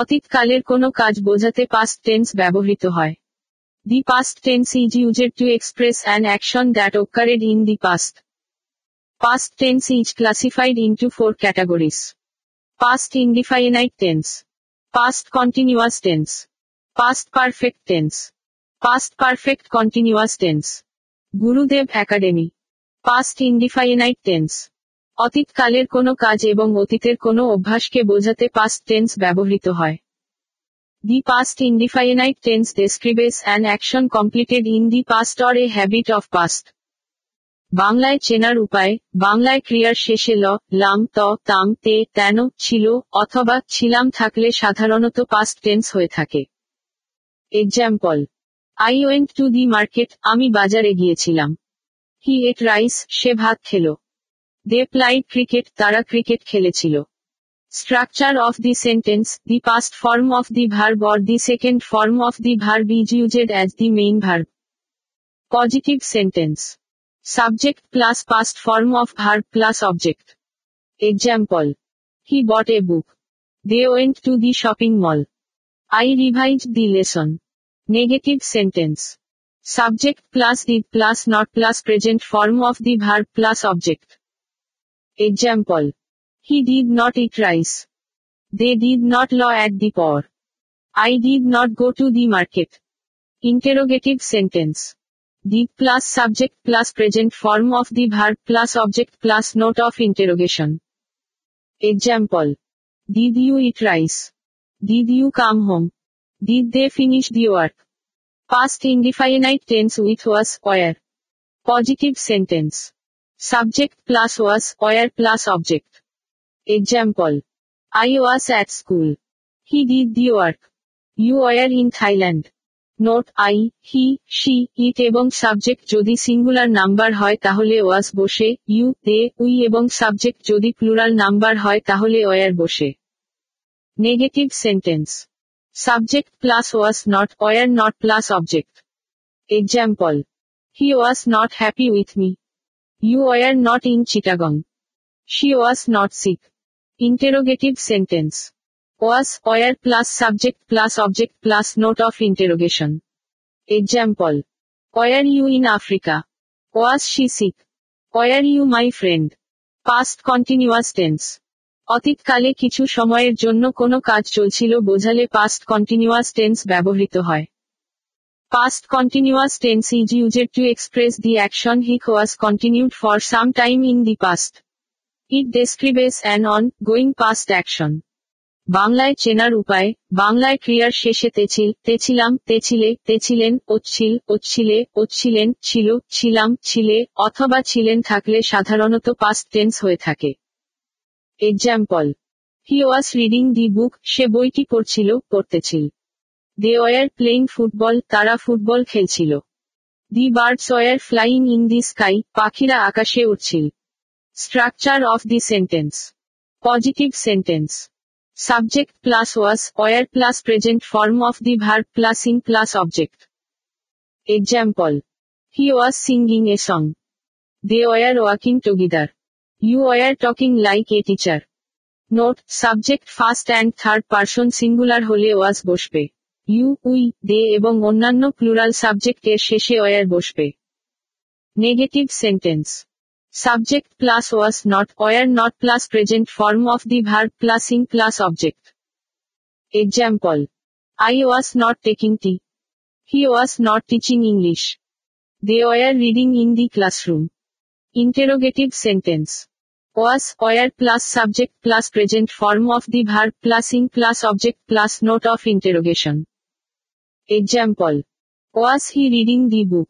অতীতকালের কোনো কাজ বোঝাতে পাস্ট টেন্স ব্যবহৃত হয় the past tense is used to express an action that occurred in the past past tense is classified into four categories past indefinite tense past continuous tense past perfect tense past perfect continuous tense Gurudev academy past indefinite tense অতীতকালের কোনো কাজ এবং অতীতের কোনো অভ্যাসকে বোঝাতে past tense ব্যবহৃত হয় the past indefinite tense describes an action completed in the past or a habit of past বাংলায় চেনার উপায় বাংলায় ক্রিয়ার শেষে ল লাম ত তাম তে তেন ছিল অথবা ছিলাম থাকলে সাধারণত পাস্ট টেন্স হয়ে থাকে example I went to the market আমি বাজারে গিয়েছিলাম হি এট রাইস সে ভাত খেলো They played cricket, tara cricket khelechilo. Structure of the sentence, the past form of the verb or the second form of the verb is used as the main verb. Causative sentence. Subject plus past form of verb plus object. Example. He bought a book. They went to the shopping mall. I revised the lesson. Negative sentence. Subject plus did plus not plus present form of the verb plus object. Example. He did not eat rice. They did not law at the poor. I did not go to the market. Interrogative sentence. Did plus subject plus present form of the verb plus object plus note of interrogation. Example. Did you eat rice? Did you come home? Did they finish the work? Past indefinite tense with was, were. Positive sentence. Subject plus was or plus object example I was at school he did the work You were in Thailand note I he she it এবং subject যদি singular number হয় তাহলে was বসে you they we এবং subject যদি plural number হয় তাহলে were বসে negative sentence subject plus was not were not plus object example he was not happy with me you are not in Chittagong she was not sick interrogative sentence was were plus subject plus object plus note of interrogation example wire you in Africa was she sick were you my friend past continuous tense অতীতকালে কিছু সময়ের জন্য কোনো কাজ চলছিল বোঝালে past continuous tense ব্যবহৃত হয় Past continuous tense is used to express the action he was continued for some time in the past. It describes an on-going past action. বাংলায় চেনার উপায় বাংলায় ক্রিয়ার শেষে তেছিল তেছিলাম তেছিলে তেছিলেন ওচ্ছিল ওচ্ছিলে ওচ্ছিলেন ছিল ছিলাম ছিলে অথবা ছিলেন থাকলে সাধারণত পাস্ট টেন্স হয়ে থাকে example he was reading the book সে বইটি পড়ছিল পড়তেছিল দে ওয়ার প্লেইং ফুটবল তারা ফুটবল খেলছিল the birds were flying in the sky পাখিরা আকাশে উঠছিল structure of the sentence positive sentence subject plus was were plus present form of the verb plus ing plus object example he was singing a song they were walking together you were talking like a teacher note subject first and third person singular হলে was বসবে you we they এবং অন্যান্য plural সাবজেক্টের শেষে were বসবে negative sentence subject plus was not were not plus present form of the verb plus ing plus object example I was not taking tea he was not teaching English they were reading in the classroom interrogative sentence was were plus subject plus present form of the verb plus ing plus object plus note of interrogation example was he reading the book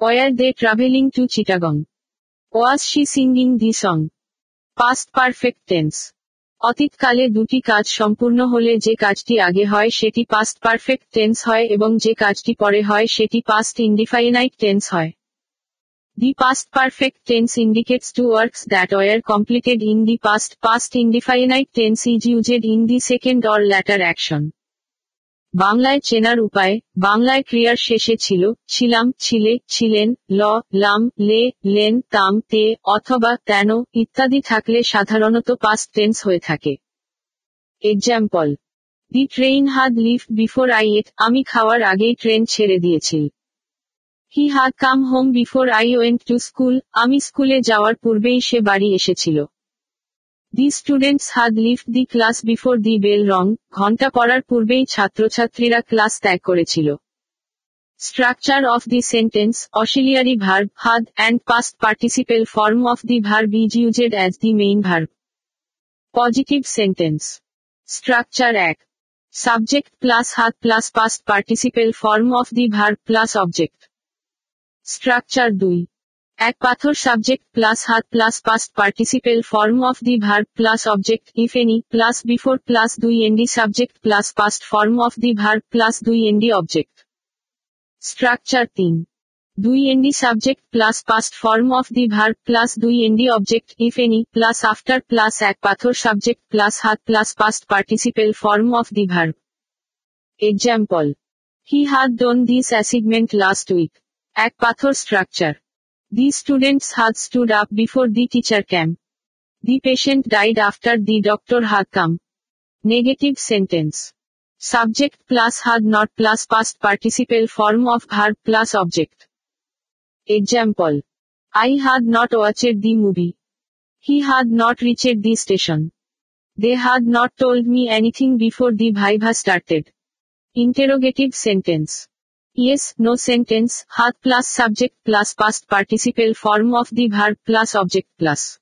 were they travelling to Chittagong was he singing the song past perfect tense অতীতকালে দুটি কাজ সম্পূর্ণ হলে যে কাজটি আগে হয় সেটি পাস্ট পারফেক্ট টেন্স হয় এবং যে কাজটি পরে হয় সেটি পাস্ট ইন্ডিফাইনাইট টেন্স হয় the past perfect tense indicates two works that were completed in the past past indefinite tense is used in the second or later action বাংলায় চেনার উপায় বাংলায় ক্রিয়ার শেষে ছিল ছিলাম ছিলে ছিলেন ল লাম লে লেন তাম তে অথবা তেন ইত্যাদি থাকলে সাধারণত পাস্ট টেন্স হয়ে থাকে example the train had leave before I ate আমি খাওয়ার আগেই ট্রেন ছেড়ে দিয়েছি he had come home before I went to school আমি স্কুলে যাওয়ার পূর্বেই সে বাড়ি এসেছিল the students had left the class before the bell rang ঘণ্টা পড়ার পূর্বেই ছাত্রছাত্রীরা ক্লাস ত্যাগ করেছিল structure of the sentence auxiliary verb had and past participle form of the verb is used as the main verb positive sentence structure এক subject plus had plus past participle form of the verb plus object structure দুই এক পাথর subject plus had plus past participle form of the verb plus object if any plus before plus দুই ND subject plus past form of the verb plus দুই এনডি object structure তিন দুই ND subject plus past form of the verb plus দুই ND object if any plus after plus এক পাথর subject plus had plus past participle form of the verb example he had done this assignment last week এক পাথর structure These students had stood up before the teacher came. The patient died after the doctor had come. Negative sentence. Subject plus had not plus past participle form of verb plus object. Example. I had not watched the movie. He had not reached the station. They had not told me anything before the viva started. Interrogative sentence. Yes, no sentence, hath plus subject plus past participle form of the verb plus object plus.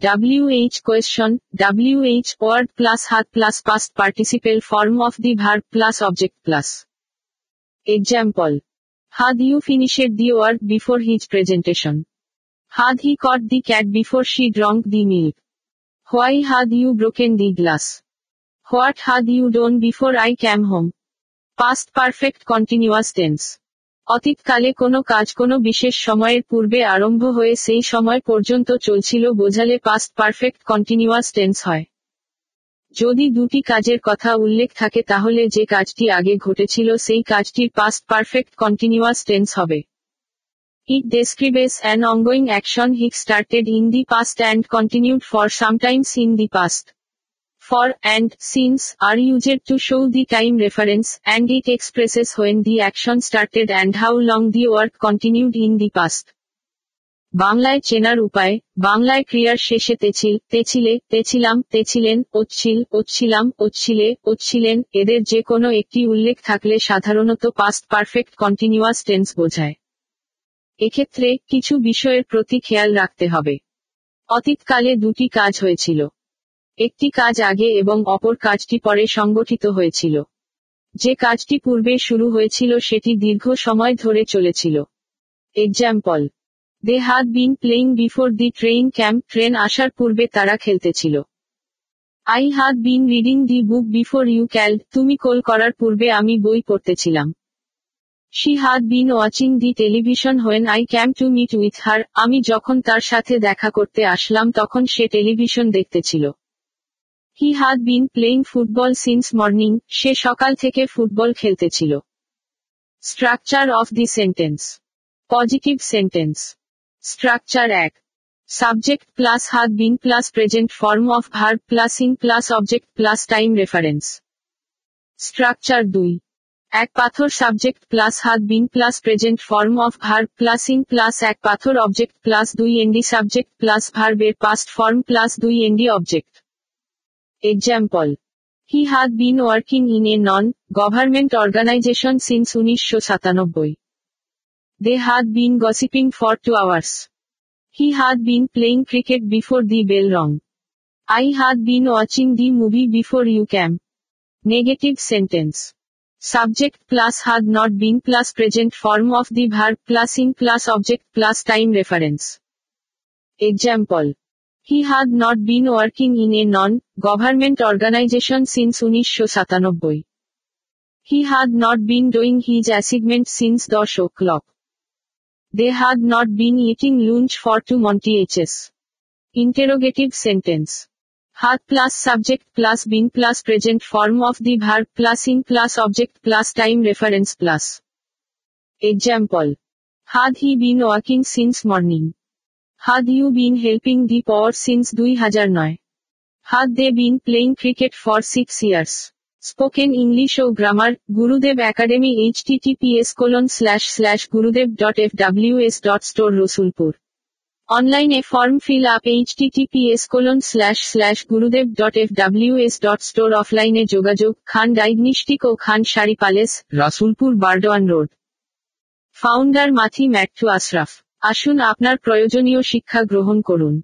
WH question, WH word plus hath plus past participle form of the verb plus object plus. Example. Had you finished the work before his presentation? Had he caught the cat before she drank the milk? Why had you broken the glass? What had you done before I came home? Past perfect continuous tense অতীতকালে কোনো কাজ কোনো বিশেষ সময়ের পূর্বে আরম্ভ হয়ে সেই সময় পর্যন্ত চলছিল বোঝালে পাস্ট পারফেক্ট কন্টিনিউয়াস টেন্স হয় যদি দুটি কাজের কথা উল্লেখ থাকে তাহলে যে কাজটি আগে ঘটেছিল সেই কাজটির পাস্ট পারফেক্ট কন্টিনিউয়াস টেন্স হবে it describes an ongoing action which started in the past and continued for sometimes in the past for, and, since, are used to show the time reference, and it expresses when the action started and how long the work continued in the past. বাংলায় চেনার উপায় বাংলায় ক্রিয়ার শেষে তেছিল তেছিলে তেছিলাম তেছিলেন ওচ্ছিল ওচ্ছিলাম ওচ্ছিলে ওচ্ছিলেন এদের যে কোনো একটি উল্লেখ থাকলে সাধারণত পাস্ট পারফেক্ট কন্টিনিউয়াস টেন্স বোঝায় এক্ষেত্রে কিছু বিষয়ের প্রতি খেয়াল রাখতে হবে অতীতকালে দুটি কাজ হয়েছিল একটি কাজ আগে এবং অপর কাজটি পরে সংগঠিত হয়েছিল যে কাজটি পূর্বে শুরু হয়েছিল সেটি দীর্ঘ সময় ধরে চলেছিল example they had been playing before the train came train আসার পূর্বে তারা খেলতেছিল I had been reading the book before you call তুমি কল করার পূর্বে আমি বই পড়তেছিলাম she had been watching the television when I came to meet with her আমি যখন তার সাথে দেখা করতে আসলাম তখন সে television দেখতেছিল he had been playing football since morning সে সকাল থেকে football খেলতেছিল structure of the sentence positive sentence structure এক subject plus had been plus present form of verb plus ing plus object plus time reference structure দুই এক পাথর subject plus had been plus present form of verb plus ing plus এক পাথর object plus দুই এন্ডি subject plus ভার্বের past form plus দুই এন্ডি object Example. He had been working in a non-government organization since 1997. They had been gossiping for two hours. He had been playing cricket before the bell rang. I had been watching the movie before you came. Negative sentence. Subject plus had not been plus present form of the verb plus in plus object plus time reference. Example. He had not been working in a non-government organization since Unisho 1997. He had not been doing his assignment since 10 o'clock. They had not been eating lunch for two months. Interrogative sentence. Had plus subject plus been plus present form of the verb plus in plus object plus time reference plus. Example. Had he been working since morning? Had you been helping the poor since দুই হাজার নয় had they been playing cricket for six years spoken English O grammar Gurudev academy https colon slash slash Gurudev dot F W S dot store Rasulpur অনলাইনে form fill up https colon slash slash Gurudev dot F W S dot store অফলাইনে যোগাযোগ Khan diagnostic ও Khan sari palace Rasulpur Burdwan road founder মাথি Matthew Ashraf আসুন আপনার প্রয়োজনীয় শিক্ষা গ্রহণ করুন